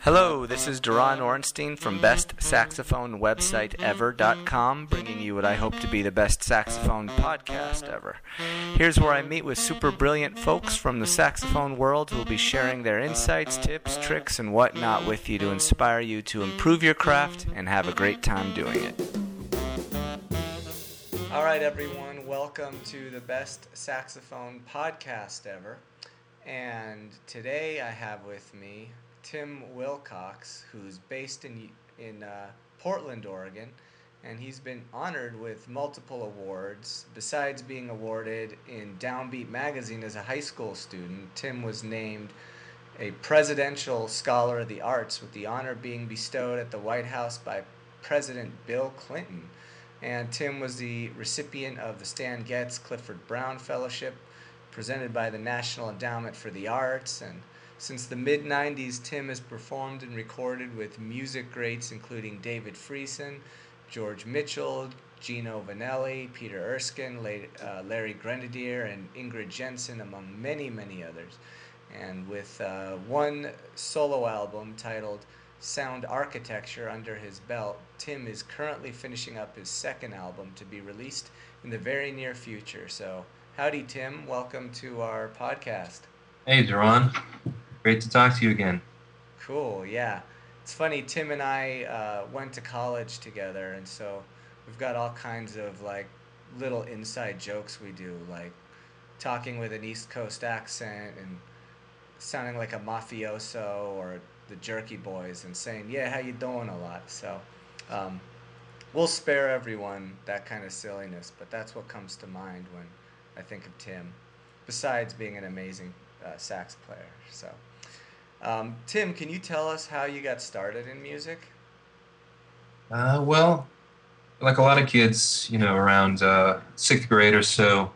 Hello, this is Doron Orenstein from BestSaxophoneWebsiteEver.com, bringing you what I hope to be the best saxophone podcast ever. Here's where I meet with super brilliant folks from the saxophone world who will be sharing their insights, tips, tricks, and whatnot with you to inspire you to improve your craft and have a great time doing it. All right, everyone, welcome to the Best Saxophone Podcast Ever. And today I have with me Tim Willcox, who's based in in uh, Portland, Oregon, and he's been honored with multiple awards. Besides being awarded in Downbeat magazine as a high school student, Tim was named a Presidential Scholar of the Arts, with the honor being bestowed at the White House by President Bill Clinton. And Tim was the recipient of the Stan Getz Clifford Brown Fellowship, presented by the National Endowment for the Arts, and since the mid 90s, Tim has performed and recorded with music greats including David Friesen, George Mitchell, Gino Vannelli, Peter Erskine, uh, Larry Grenadier, and Ingrid Jensen, among many, many others. And with uh, one solo album titled Sound Architecture under his belt, Tim is currently finishing up his second album to be released in the very near future. So, howdy, Tim. Welcome to our podcast. Hey, Doron. Great to talk to you again. Cool, yeah. It's funny, Tim and I uh, went to college together, and so we've got all kinds of like little inside jokes we do, like talking with an East Coast accent and sounding like a mafioso or the Jerky Boys and saying, "Yeah, how you doing?" a lot. So um, we'll spare everyone that kind of silliness, but that's what comes to mind when I think of Tim. Besides being an amazing uh, sax player, so. Um, Tim, can you tell us how you got started in music? Uh, well, like a lot of kids, you know, around uh, sixth grade or so,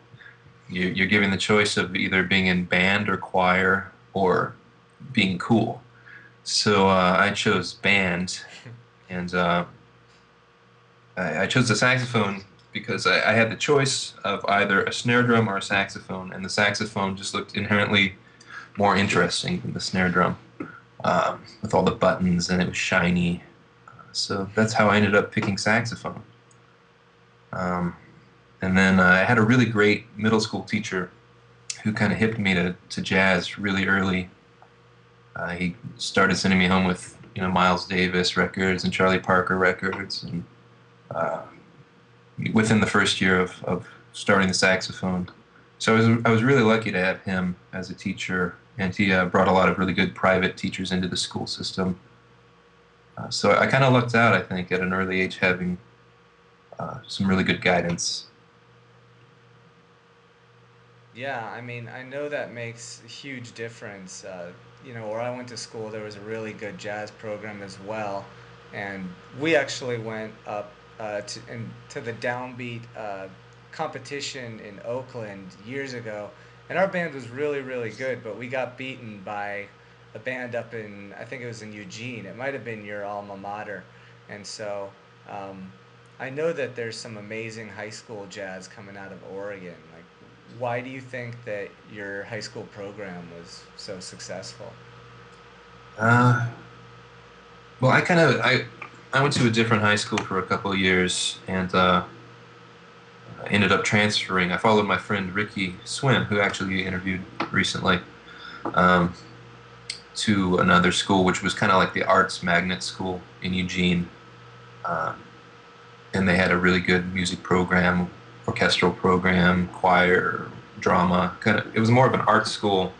you, you're given the choice of either being in band or choir or being cool. So uh, I chose band, and uh, I, I, chose the saxophone because I, I, had the choice of either a snare drum or a saxophone, and the saxophone just looked inherently more interesting than the snare drum um, with all the buttons and it was shiny. So that's how I ended up picking saxophone. Um, and then uh, I had a really great middle school teacher who kind of hipped me to, to jazz really early. Uh, he started sending me home with you know Miles Davis records and Charlie Parker records, and uh, within the first year of, of starting the saxophone. So I was I was really lucky to have him as a teacher and he uh, brought a lot of really good private teachers into the school system. Uh, so I kind of lucked out, I think, at an early age, having uh, some really good guidance. Yeah, I mean, I know that makes a huge difference. You know, where I went to school, there was a really good jazz program as well, and we actually went up uh, to to the downbeat uh, competition in Oakland years ago and our band was really really good, but we got beaten by a band up in I think it was in Eugene. It might have been your alma mater, and so um, I know that there's some amazing high school jazz coming out of Oregon. Why do you think that your high school program was so successful? Uh, well, I kind of I I went to a different high school for a couple of years, and uh, ended up transferring. I followed my friend Ricky Swim, who actually interviewed recently, um, to another school, which was kind of like the arts magnet school in Eugene. Um, and they had a really good music program, orchestral program, choir, drama. Kind of, it was more of an art school.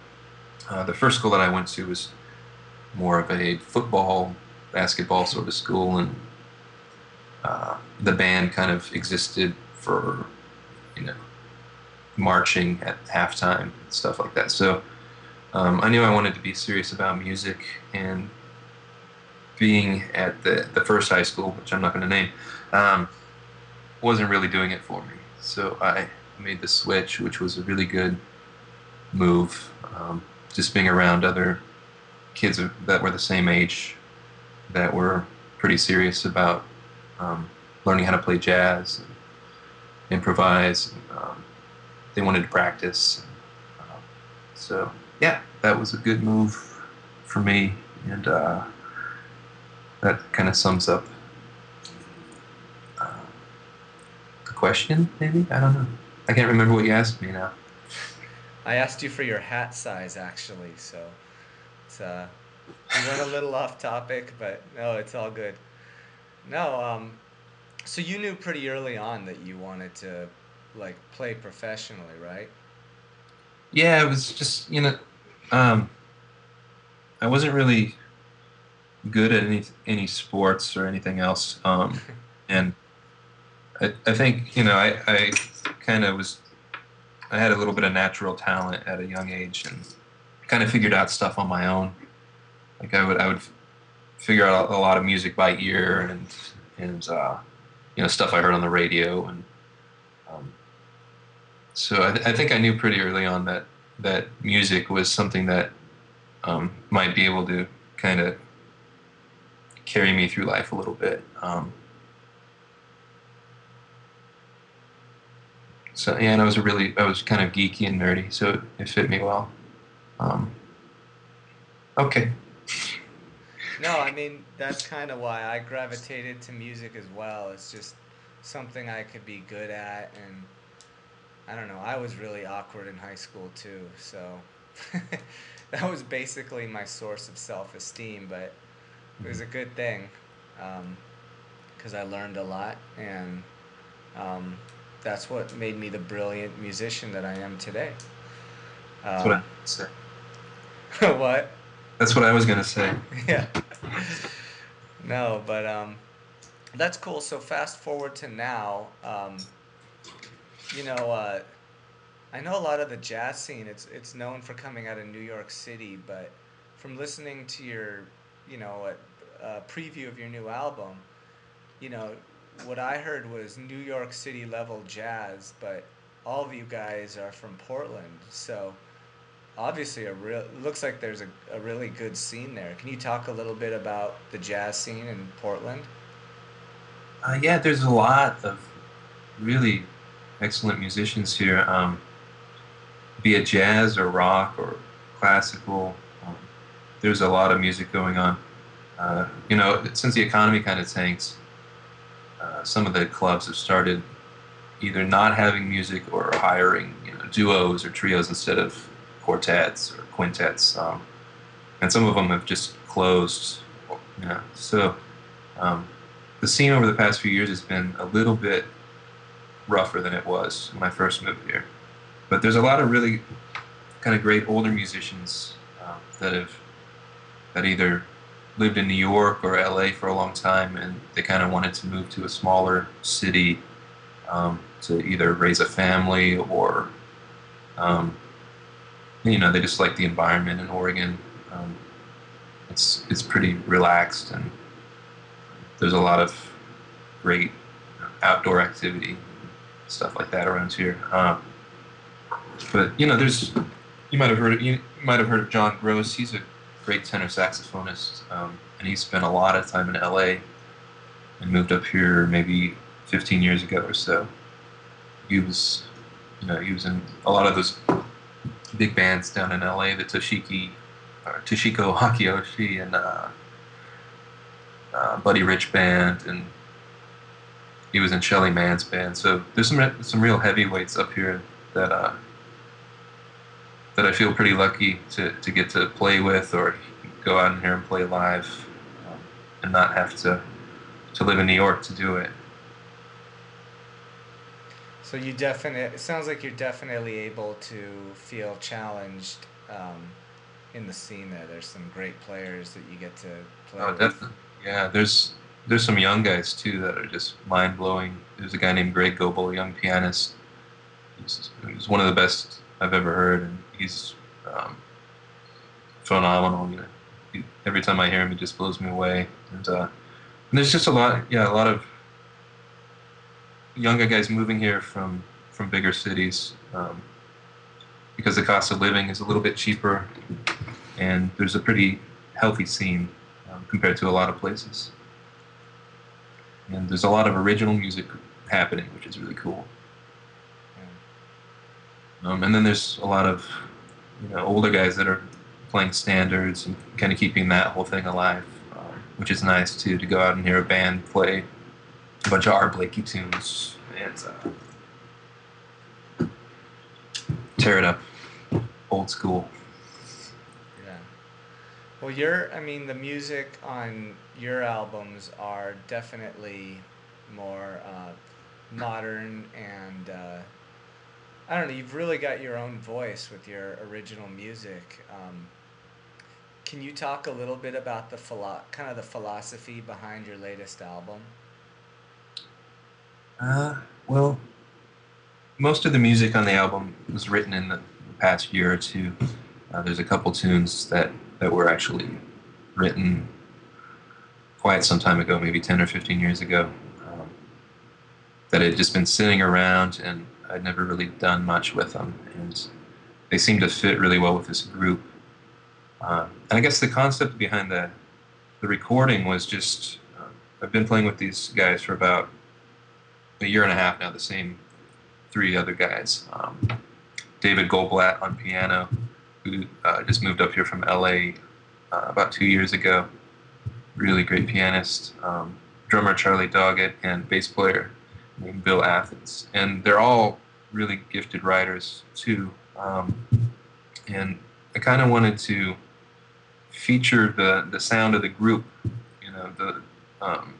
Uh, the first school that I went to was more of a football, basketball sort of school, and uh, the band kind of existed for you know marching at halftime and stuff like that. So um, I knew I wanted to be serious about music and being at the the first high school, which I'm not going to name, um, wasn't really doing it for me. So I made the switch, which was a really good move. Um, just being around other kids that were the same age that were pretty serious about um, learning how to play jazz and improvise, um, they wanted to practice. So yeah, that was a good move for me, and uh, that kind of sums up uh, the question. Maybe I don't know. I can't remember what you asked me now. I asked you for your hat size actually, so it's uh, we went a little off topic, but no, it's all good. No, um, so you knew pretty early on that you wanted to like play professionally, right? Yeah, it was just you know, um, I wasn't really good at any any sports or anything else, um, and I, I think you know I, I kind of was I had a little bit of natural talent at a young age and kind of figured out stuff on my own. Like I would I would figure out a lot of music by ear and and uh, you know stuff I heard on the radio and um, so I, th- I, think I knew pretty early on that that music was something that um, might be able to kind of carry me through life a little bit. Um, So yeah, and I was a really I was kind of geeky and nerdy, so it, it fit me well. Um, okay. No, I mean that's kind of why I gravitated to music as well. It's just something I could be good at, and I don't know. I was really awkward in high school too, so that was basically my source of self-esteem. But it was a good thing because um, I learned a lot, and um, that's what made me the brilliant musician that I am today. That's what I say. what? That's what I was gonna say. yeah. No, but um, that's cool. So fast forward to now. Um, you know, uh, I know a lot of the jazz scene. It's it's known for coming out of New York City, but from listening to your, you know, a, a preview of your new album, you know, what I heard was New York City level jazz, but all of you guys are from Portland, so obviously a real looks like there's a, a really good scene there. Can you talk a little bit about the jazz scene in Portland? Uh, yeah, there's a lot of really excellent musicians here. Um, be it jazz or rock or classical, um, there's a lot of music going on. Uh, you know, since the economy kind of tanks, uh, some of the clubs have started either not having music or hiring you know, duos or trios instead of quartets or quintets. Um, and some of them have just closed. So um, the scene over the past few years has been a little bit rougher than it was when I first moved here. But there's a lot of really kind of great older musicians um, that have that either lived in New York or LA for a long time, and they kind of wanted to move to a smaller city um, to either raise a family or, um, you know, they just like the environment in Oregon. Um, it's it's pretty relaxed, and there's a lot of great outdoor activity, stuff like that around here. Um, but you know, there's you might have heard you might have heard of John Gross. He's a great tenor saxophonist, um, and he spent a lot of time in LA and moved up here maybe 15 years ago or so. He was, you know, he was in a lot of those big bands down in LA, the Toshiki, or Toshiko Akiyoshi and uh, uh, Buddy Rich band, and he was in Shelly Manne's band. So there's some some real heavyweights up here that uh, that I feel pretty lucky to, to get to play with or go out in here and play live um, and not have to to live in New York to do it. So you definitely it sounds like you're definitely able to feel challenged um, in the scene there. There's some great players that you get to play. Oh, with. definitely. Yeah, there's there's some young guys too that are just mind blowing. There's a guy named Greg Goebel, a young pianist. He's, he's one of the best I've ever heard, and he's um, phenomenal. You know, he, every time I hear him, it just blows me away. And, uh, and there's just a lot, yeah, a lot of younger guys moving here from from bigger cities um, because the cost of living is a little bit cheaper, and there's a pretty healthy scene um, compared to a lot of places. And there's a lot of original music happening, which is really cool. Um, and then there's a lot of you know older guys that are playing standards and kind of keeping that whole thing alive, um, which is nice too to go out and hear a band play a bunch of Art Blakey tunes and uh, tear it up, old school. Yeah. Well, your, I mean, the music on your albums are definitely more uh, modern and uh, I don't know. You've really got your own voice with your original music. Um, can you talk a little bit about the philo- kind of the philosophy behind your latest album? Uh, well, most of the music on the album was written in the past year or two. Uh, there's a couple tunes that, that were actually written quite some time ago, maybe 10 or 15 years ago, um, that had just been sitting around and I'd never really done much with them. And they seemed to fit really well with this group. Uh, and I guess the concept behind the, the recording was just uh, I've been playing with these guys for about a year and a half now, the same three other guys. Um, David Goldblatt on piano, who uh, just moved up here from LA uh, about two years ago. Really great pianist. Um, drummer Charlie Doggett and bass player Bill Athens. And they're all really gifted writers too. Um, and I kind of wanted to feature the, the sound of the group, you know, the um,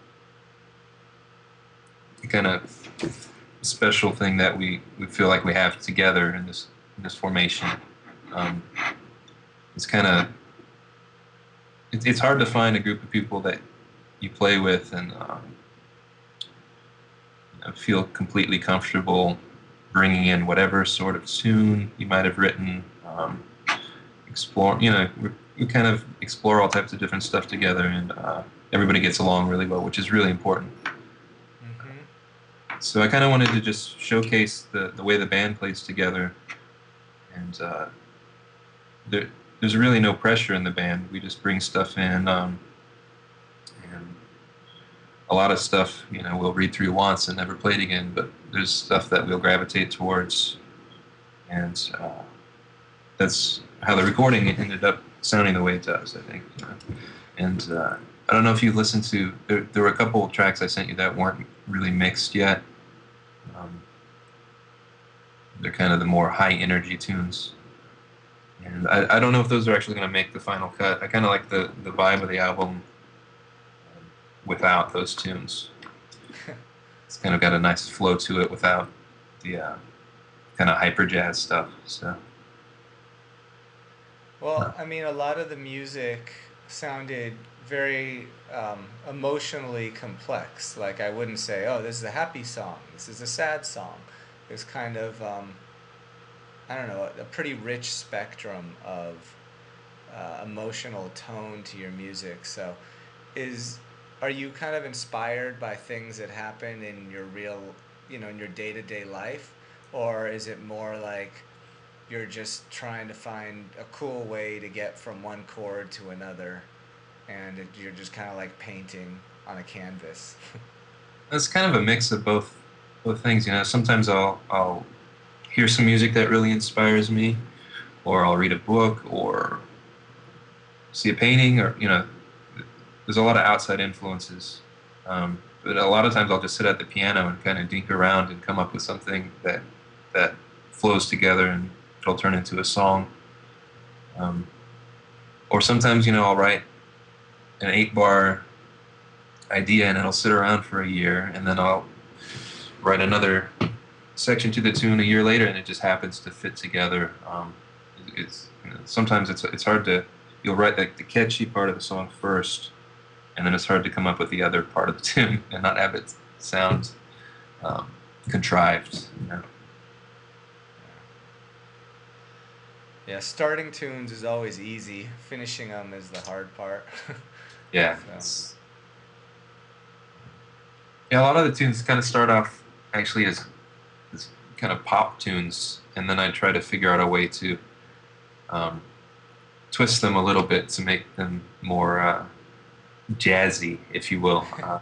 kind of special thing that we, we feel like we have together in this in this formation. Um, it's kind of it, it's hard to find a group of people that you play with and um, feel completely comfortable bringing in whatever sort of tune you might have written. Um, explore, you know, we, we kind of explore all types of different stuff together, and uh, everybody gets along really well, which is really important. Mm-hmm. So I kind of wanted to just showcase the, the way the band plays together, and uh, there, there's really no pressure in the band. We just bring stuff in, um, a lot of stuff, you know, we'll read through once and never play it again. But there's stuff that we'll gravitate towards, and uh, that's how the recording ended up sounding the way it does. I think, you know? and uh, I don't know if you listened to. There, there were a couple of tracks I sent you that weren't really mixed yet. Um, they're kind of the more high energy tunes. And I, I don't know if those are actually going to make the final cut. I kind of like the, the vibe of the album um, without those tunes. It's kind of got a nice flow to it without the uh, kind of hyper jazz stuff. So Well, I mean, a lot of the music sounded very um, emotionally complex. Like, I wouldn't say, oh, this is a happy song, this is a sad song. It's kind of, um, I don't know, a pretty rich spectrum of uh, emotional tone to your music. So, is are you kind of inspired by things that happen in your real, you know, in your day to day life, or is it more like you're just trying to find a cool way to get from one chord to another, and you're just kind of like painting on a canvas? it's kind of a mix of both both things. You know, sometimes I'll I'll hear some music that really inspires me, or I'll read a book, or see a painting, or you know, there's a lot of outside influences. Um, but a lot of times I'll just sit at the piano and kind of dink around and come up with something that that flows together and it'll turn into a song. Um, or sometimes, you know, I'll write an eight bar idea and it'll sit around for a year and then I'll write another section to the tune a year later and it just happens to fit together. Um, it's you know, sometimes it's it's hard to you'll write like the catchy part of the song first and then it's hard to come up with the other part of the tune and not have it sound um, contrived. You know? yeah, starting tunes is always easy. Finishing them is the hard part. Yeah. So- Yeah, a lot of the tunes kind of start off actually as, as kind of pop tunes, and then I try to figure out a way to um, twist them a little bit to make them more uh, jazzy, if you will. Uh,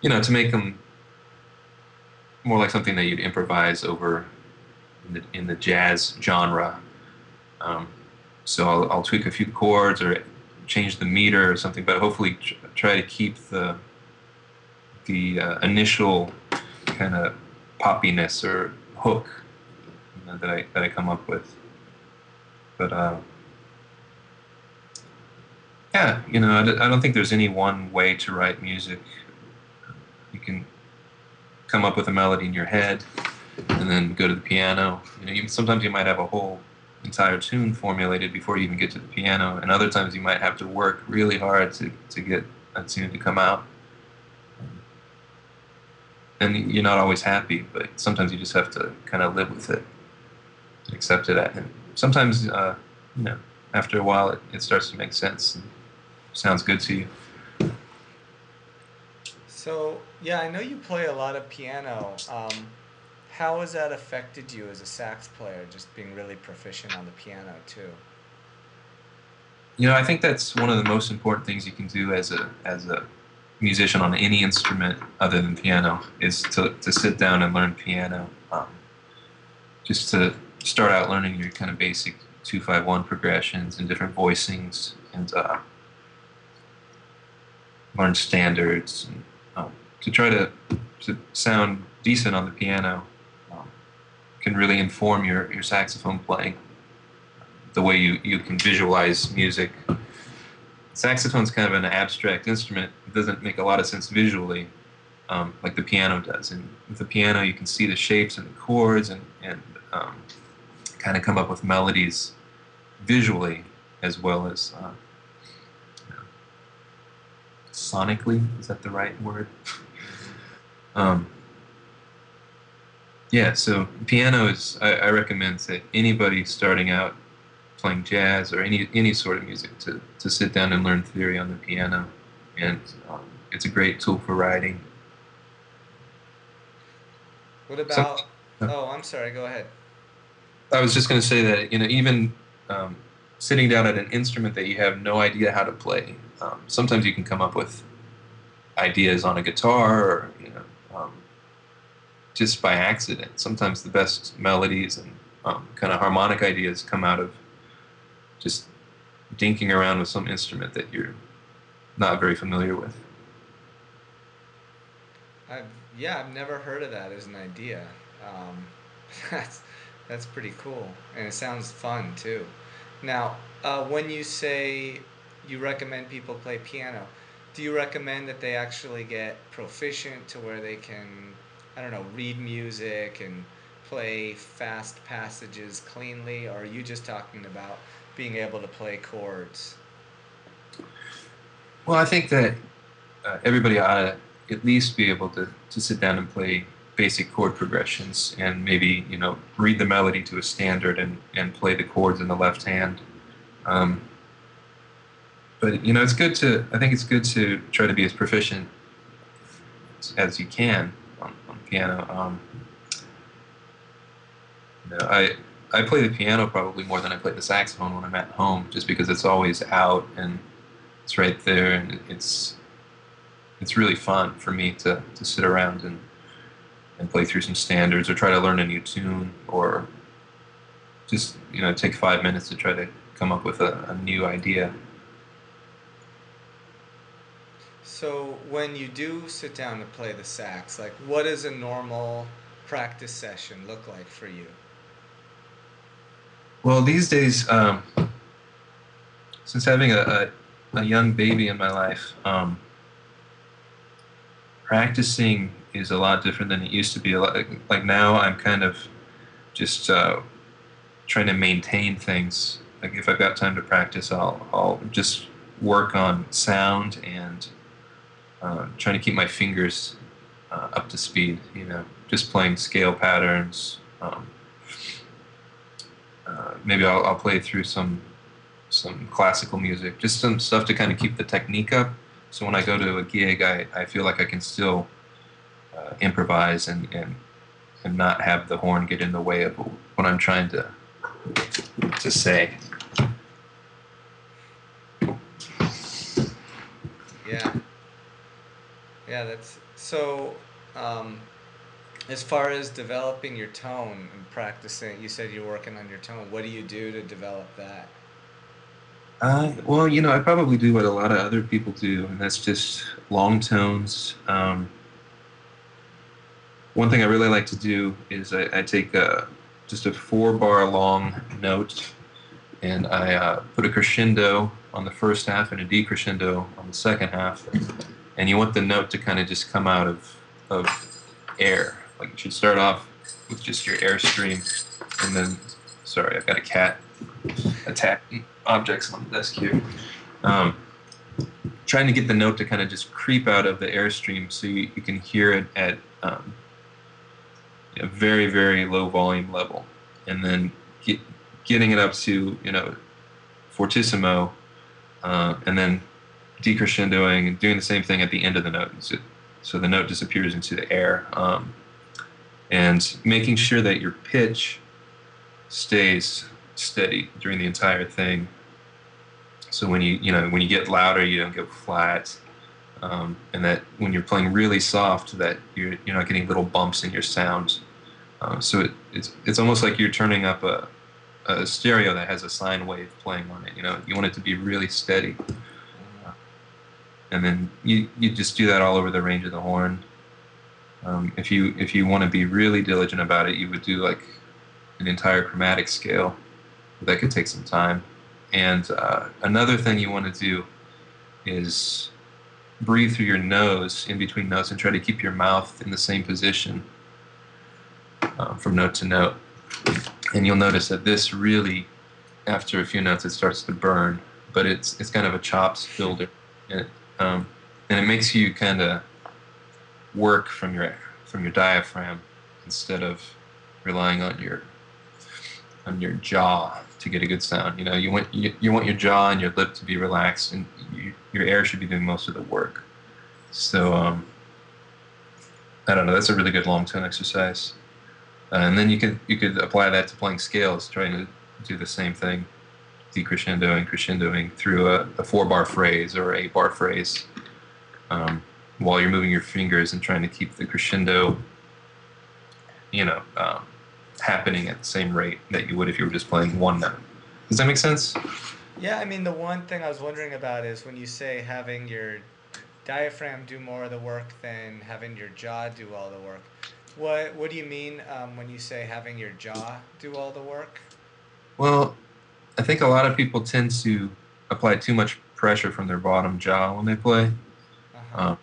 you know, to make them more like something that you'd improvise over in the, in the jazz genre. Um, so I'll, I'll tweak a few chords or change the meter or something, but hopefully tr- try to keep the the uh, initial kind of poppiness or hook you know, that I that I come up with. But uh, yeah, you know, I don't think there's any one way to write music. You can come up with a melody in your head and then go to the piano. You know, you, sometimes you might have a whole entire tune formulated before you even get to the piano, and other times you might have to work really hard to, to get a tune to come out. And you're not always happy, but sometimes you just have to kind of live with it, accept it. And sometimes, uh, you know, after a while, it, it starts to make sense and sounds good to you. So yeah, I know you play a lot of piano. Um, how has that affected you as a sax player, just being really proficient on the piano too? You know, I think that's one of the most important things you can do as a as a musician on any instrument other than piano is to, to sit down and learn piano. Um, just to start out learning your kind of basic two five one progressions and different voicings and uh, learn standards and um, to try to to sound decent on the piano um, can really inform your, your saxophone playing the way you, you can visualize music. Saxophone's kind of an abstract instrument. It doesn't make a lot of sense visually, um, like the piano does. And with the piano, you can see the shapes and the chords and, and um, kind of come up with melodies visually as well as uh, sonically. Is that the right word? um, yeah, so piano is, I, I recommend that anybody starting out playing jazz or any any sort of music to, to sit down and learn theory on the piano, and um, it's a great tool for writing. What about? oh, I'm sorry. Go ahead. I was just going to say that you know even um, sitting down at an instrument that you have no idea how to play, um, sometimes you can come up with ideas on a guitar or you know um, just by accident. Sometimes the best melodies and um, kind of harmonic ideas come out of just dinking around with some instrument that you're not very familiar with. I've yeah, I've never heard of that as an idea. Um, that's that's pretty cool, and it sounds fun too. Now, uh, when you say you recommend people play piano, do you recommend that they actually get proficient to where they can, I don't know, read music and play fast passages cleanly, or are you just talking about being able to play chords? Well, I think that uh, everybody ought to at least be able to, to sit down and play basic chord progressions and maybe, you know, read the melody to a standard and, and play the chords in the left hand. Um, but, you know, it's good to, I think it's good to try to be as proficient as, you can on, on piano. Um, you know, I, I play the piano probably more than I play the saxophone when I'm at home, just because it's always out and it's right there, and it's it's really fun for me to, to sit around and and play through some standards or try to learn a new tune or just you know take five minutes to try to come up with a, a new idea. So when you do sit down to play the sax, like what does a normal practice session look like for you? Well, these days, um, since having a, a, a, young baby in my life, um, practicing is a lot different than it used to be. Like, like now, I'm kind of just uh, trying to maintain things. Like if I've got time to practice, I'll I'll just work on sound and uh, trying to keep my fingers uh, up to speed. You know, just playing scale patterns. Um, uh, maybe I'll, I'll play through some some classical music, just some stuff to kind of keep the technique up. So when I go to a gig, I, I feel like I can still uh, improvise and, and and not have the horn get in the way of what I'm trying to to say. Yeah. That's so. Um, as far as developing your tone and practicing, you said you're working on your tone. What do you do to develop that? Uh, well, you know, I probably do what a lot of other people do, and that's just long tones. Um, one thing I really like to do is I, I take a, just a four bar long note and I uh, put a crescendo on the first half and a decrescendo on the second half. And you want the note to kind of just come out of, of air. Like it should start off with just your airstream, and then, sorry, I've got a cat attacking objects on the desk here. Um, trying to get the note to kind of just creep out of the airstream so you, you can hear it at um, a very, very low volume level. And then get, getting it up to, you know, fortissimo, uh, and then decrescendoing and doing the same thing at the end of the note. So, the note disappears into the air. Um, and making sure that your pitch stays steady during the entire thing. So when you you know when you get louder, you don't go flat, um, and that when you're playing really soft, that you're you're not getting little bumps in your sound. Uh, so it, it's it's almost like you're turning up a, a stereo that has a sine wave playing on it. You know, you want it to be really steady, and then you you just do that all over the range of the horn. Um, if you if you want to be really diligent about it, you would do like an entire chromatic scale. That could take some time. And uh, another thing you want to do is breathe through your nose in between notes and try to keep your mouth in the same position um, from note to note. And you'll notice that this really, after a few notes, it starts to burn, but it's it's kind of a chops builder, and it, um, and it makes you kind of work from your from your diaphragm instead of relying on your on your jaw to get a good sound. You know, you want you, you want your jaw and your lip to be relaxed, and you, your air should be doing most of the work. So um, I don't know. That's a really good long tone exercise, uh, and then you could you could apply that to playing scales, trying to do the same thing, decrescendoing, crescendoing through a, a four bar phrase or eight bar phrase. Um, while you're moving your fingers and trying to keep the crescendo, you know, um, happening at the same rate that you would if you were just playing one note. Does that make sense? Yeah, I mean, the one thing I was wondering about is when you say having your diaphragm do more of the work than having your jaw do all the work. What What do you mean um, when you say having your jaw do all the work? Well, I think a lot of people tend to apply too much pressure from their bottom jaw when they play. Uh-huh. Um,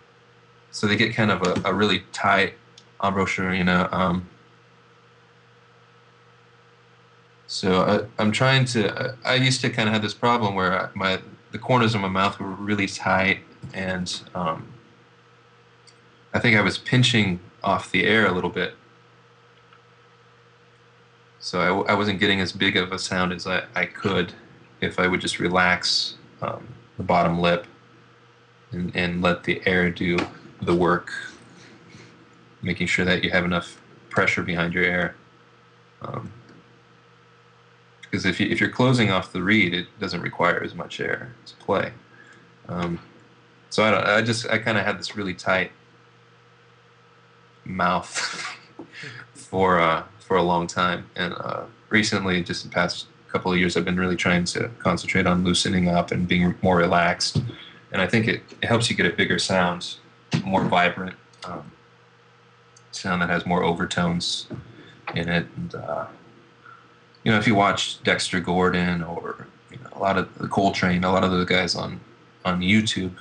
so they get kind of a, a really tight embouchure, you know. Um, so I, am trying to. I used to kind of have this problem where my the corners of my mouth were really tight, and um, I think I was pinching off the air a little bit. So I, I wasn't getting as big of a sound as I, I could if I would just relax um, the bottom lip and, and let the air do the work, making sure that you have enough pressure behind your air. Um, because if, you, if you're closing off the reed, it doesn't require as much air to play. Um, so I, I just I kind of had this really tight mouth for uh, for a long time, and uh, recently, just the past couple of years, I've been really trying to concentrate on loosening up and being more relaxed, and I think it, it helps you get a bigger sound more vibrant um, sound that has more overtones in it. And uh, you know, if you watch Dexter Gordon or you know, a lot of the Coltrane, a lot of those guys on on YouTube,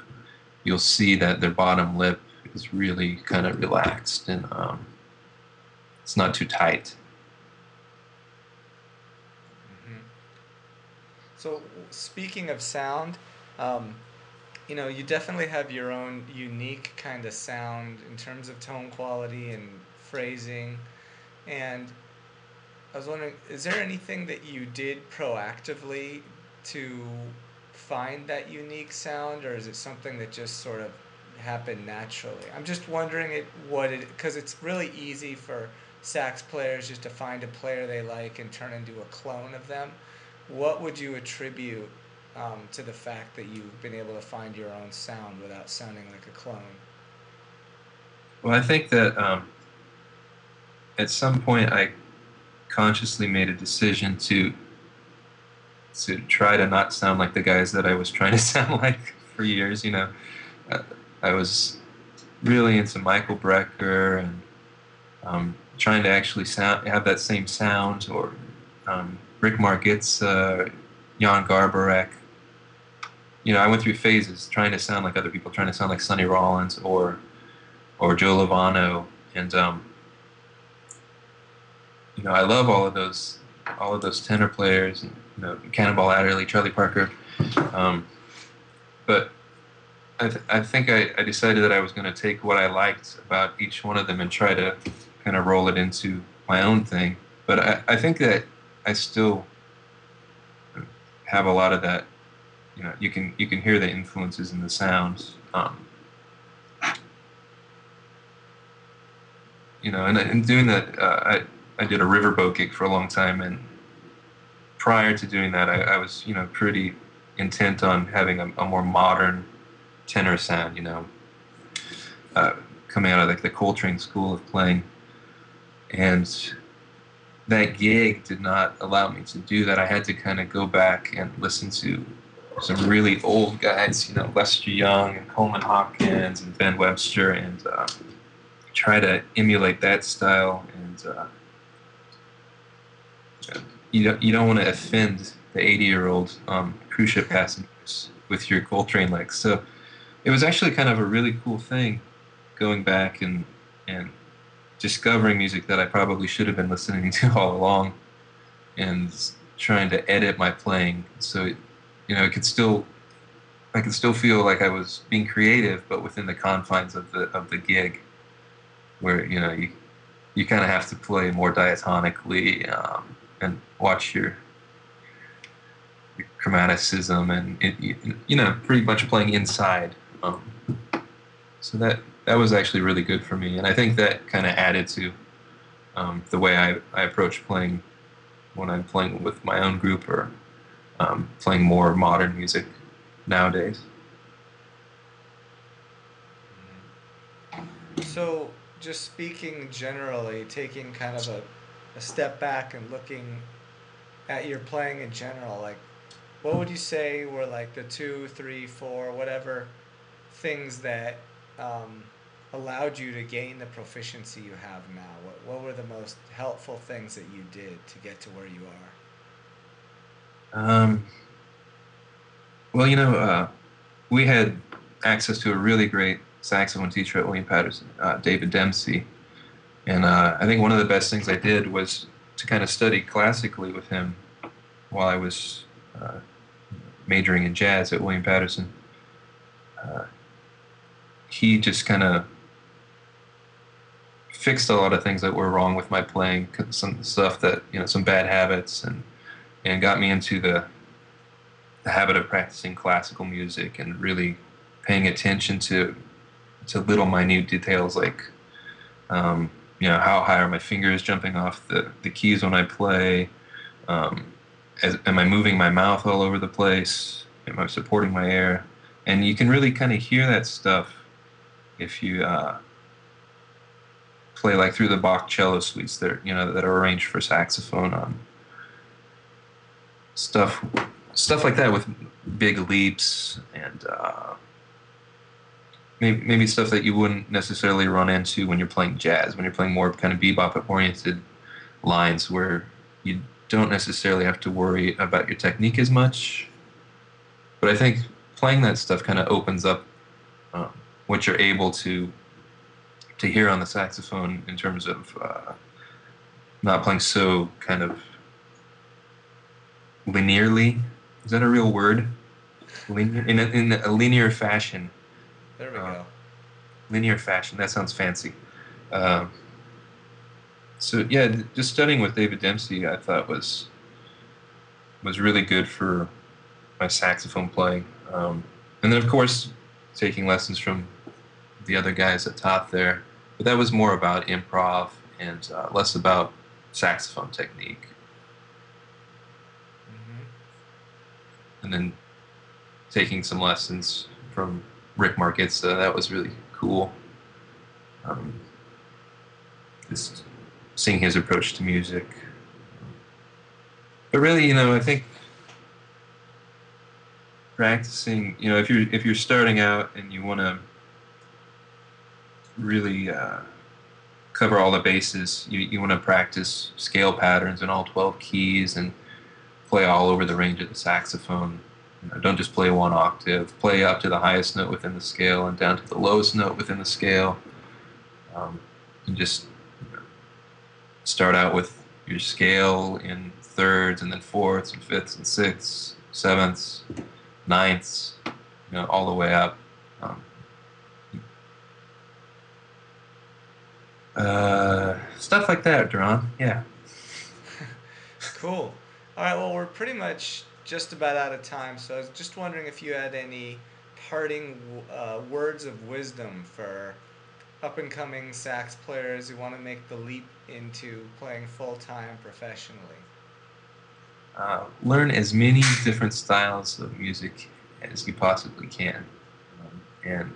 you'll see that their bottom lip is really kind of relaxed and um, it's not too tight. Mm-hmm. So, speaking of sound, um, you know, you definitely have your own unique kind of sound in terms of tone quality and phrasing. And I was wondering, is there anything that you did proactively to find that unique sound, or is it something that just sort of happened naturally? I'm just wondering it, what it, because it's really easy for sax players just to find a player they like and turn into a clone of them. What would you attribute um, to the fact that you've been able to find your own sound without sounding like a clone? Well, I think that um, at some point I consciously made a decision to to try to not sound like the guys that I was trying to sound like for years. You know, uh, I was really into Michael Brecker and um, trying to actually sound have that same sound, or um, Rick Margitza, Jan Garbarek. You know, I went through phases trying to sound like other people, trying to sound like Sonny Rollins or or Joe Lovano, and um, you know, I love all of those all of those tenor players, and, you know, Cannonball Adderley, Charlie Parker, um, but I, th- I think I, I decided that I was going to take what I liked about each one of them and try to kind of roll it into my own thing. But I, I think that I still have a lot of that. You know, you can you can hear the influences in the sounds. Um, you know, and, and doing that, uh, I I did a riverboat gig for a long time, and prior to doing that, I, I was you know pretty intent on having a, a more modern tenor sound. You know, uh, coming out of like the Coltrane school of playing, and that gig did not allow me to do that. I had to kind of go back and listen to some really old guys, you know, Lester Young and Coleman Hawkins and Ben Webster, and uh, try to emulate that style. And uh, you don't you don't want to offend the 80 year old um, cruise ship passengers with your Coltrane licks. So it was actually kind of a really cool thing going back and and discovering music that I probably should have been listening to all along and trying to edit my playing. So it, you know it could still I could still feel like I was being creative but within the confines of the of the gig where you know you you kind of have to play more diatonically um, and watch your, your chromaticism and it, you know pretty much playing inside. Um, so that that was actually really good for me, and I think that kind of added to um, the way I, I approach playing when I'm playing with my own group or um, playing more modern music nowadays. So, just speaking generally, taking kind of a, a step back and looking at your playing in general, like, what would you say were like the two, three, four, whatever things that um, allowed you to gain the proficiency you have now? What, what were the most helpful things that you did to get to where you are? Um, well, you know, uh, we had access to a really great saxophone teacher at William Paterson, uh, David Demsey. And uh, I think one of the best things I did was to kind of study classically with him while I was uh, majoring in jazz at William Paterson. Uh, he just kind of fixed a lot of things that were wrong with my playing, some stuff that you know, some bad habits, and and got me into the the habit of practicing classical music and really paying attention to to little minute details like um, you know how high are my fingers jumping off the, the keys when I play um, as, am I moving my mouth all over the place? Am I supporting my air? And you can really kind of hear that stuff if you uh, play like through the Bach cello suites that you know that are arranged for saxophone. Um, stuff, stuff like that with big leaps and uh, maybe maybe stuff that you wouldn't necessarily run into when you're playing jazz. When you're playing more kind of bebop oriented lines where you don't necessarily have to worry about your technique as much. But I think playing that stuff kind of opens up um, what you're able to to hear on the saxophone in terms of uh, not playing so kind of linearly. Is that a real word? Linear, in, a, in a linear fashion. There we uh, go. Linear fashion. That sounds fancy. Uh, so yeah, just studying with David Demsey, I thought was was really good for my saxophone playing. Um, and then of course, taking lessons from the other guys at top there but that was more about improv and uh, less about saxophone technique. Mm-hmm. And then taking some lessons from Rick Margitza, that was really cool. Um, just seeing his approach to music. But really, you know, I think practicing, you know, if you're if you're starting out and you want to really uh, cover all the bases, you you want to practice scale patterns in all 12 keys and play all over the range of the saxophone. You know, don't just play one octave. Play up to the highest note within the scale and down to the lowest note within the scale. Um, and just start out with your scale in thirds and then fourths and fifths and sixths, sevenths, ninths, you know, all the way up. Um, uh, stuff like that, Doron. Yeah. cool. All right. Well, we're pretty much just about out of time, so I was just wondering if you had any parting uh, words of wisdom for up and coming sax players who want to make the leap into playing full time professionally? Uh, learn as many different styles of music as you possibly can, um, and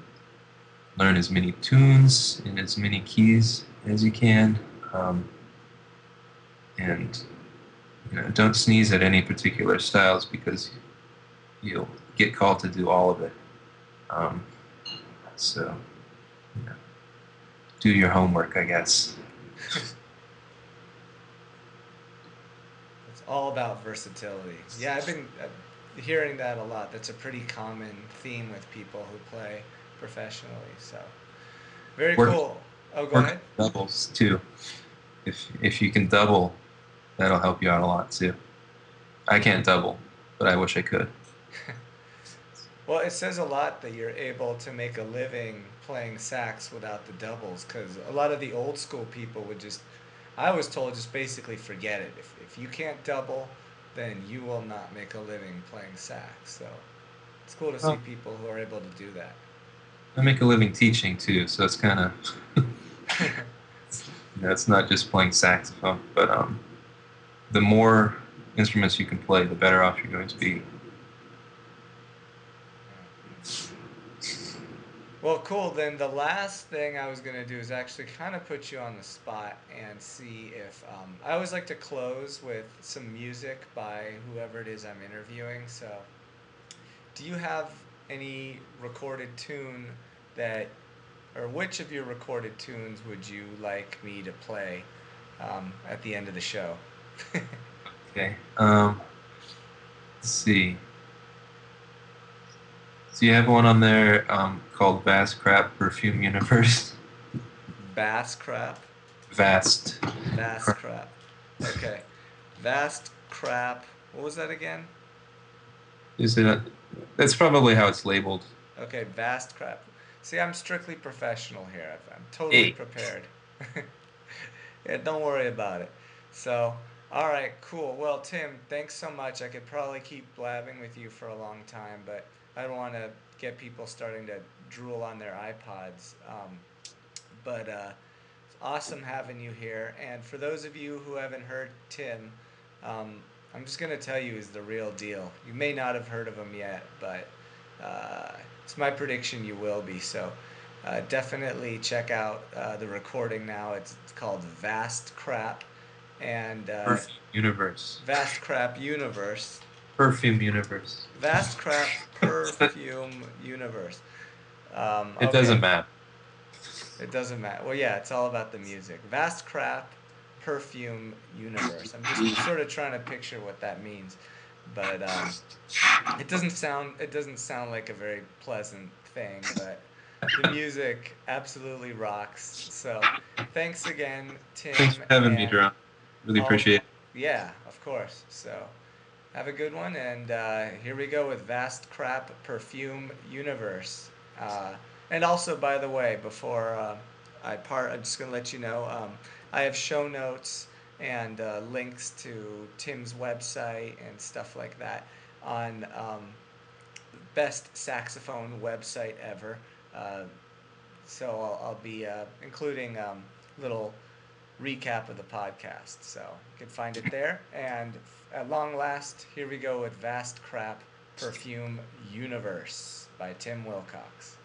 learn as many tunes in as many keys as you can. Um, and you know, don't sneeze at any particular styles because you'll get called to do all of it. Um, so do your homework, I guess. it's all about versatility. Yeah, I've been uh, hearing that a lot. That's a pretty common theme with people who play professionally. So, very work, cool. Oh, go ahead. Doubles too. If if you can double, that'll help you out a lot too. I can't double, but I wish I could. well, it says a lot that you're able to make a living playing sax without the doubles because a lot of the old school people would just i was told just basically forget it if, if you can't double then you will not make a living playing sax so it's cool to see oh. people who are able to do that i make a living teaching too so it's kind of know, it's not just playing saxophone but um, the more instruments you can play the better off you're going to be Well, cool. Then the last thing I was going to do is actually kind of put you on the spot and see if. Um, I always like to close with some music by whoever it is I'm interviewing. So, do you have any recorded tune that, or which of your recorded tunes would you like me to play um, at the end of the show? okay. Um, let's see. So you have one on there um, called Vast Crap Perfume Universe. Bass crap. Vast. Vast crap. Okay. Vast crap. What was that again? Is it? that's probably how it's labeled. Okay, vast crap. See, I'm strictly professional here. I'm totally prepared. yeah, don't worry about it. So, all right, cool. Well, Tim, thanks so much. I could probably keep blabbing with you for a long time, but I don't want to get people starting to drool on their iPods. Um, but uh, it's awesome having you here. And for those of you who haven't heard Tim, um, I'm just going to tell you he's the real deal. You may not have heard of him yet, but uh, it's my prediction you will be. So uh, definitely check out uh, the recording now. It's, it's, called Vast Crap. And uh, Universe. Vast Crap Universe. Perfume universe. Vast crap perfume universe. Um, it okay. doesn't matter. It doesn't matter. Well, yeah, it's all about the music. Vast crap perfume universe. I'm just sort of trying to picture what that means, but um, it doesn't sound it doesn't sound like a very pleasant thing. But the music absolutely rocks. So, thanks again, Tim. Thanks for having me, Jerome. Really appreciate it. Yeah, of course. So. Have a good one, and uh, here we go with Vast Crap Perfume Universe. Uh, and also, by the way, before uh, I part, I'm just going to let you know um, I have show notes and uh, links to Tim's website and stuff like that on um, best saxophone website ever. Uh, so I'll, I'll be uh, including um, little recap of the podcast. So you can find it there. And at long last, here we go with Vast Crap Perfume Universe by Tim Willcox.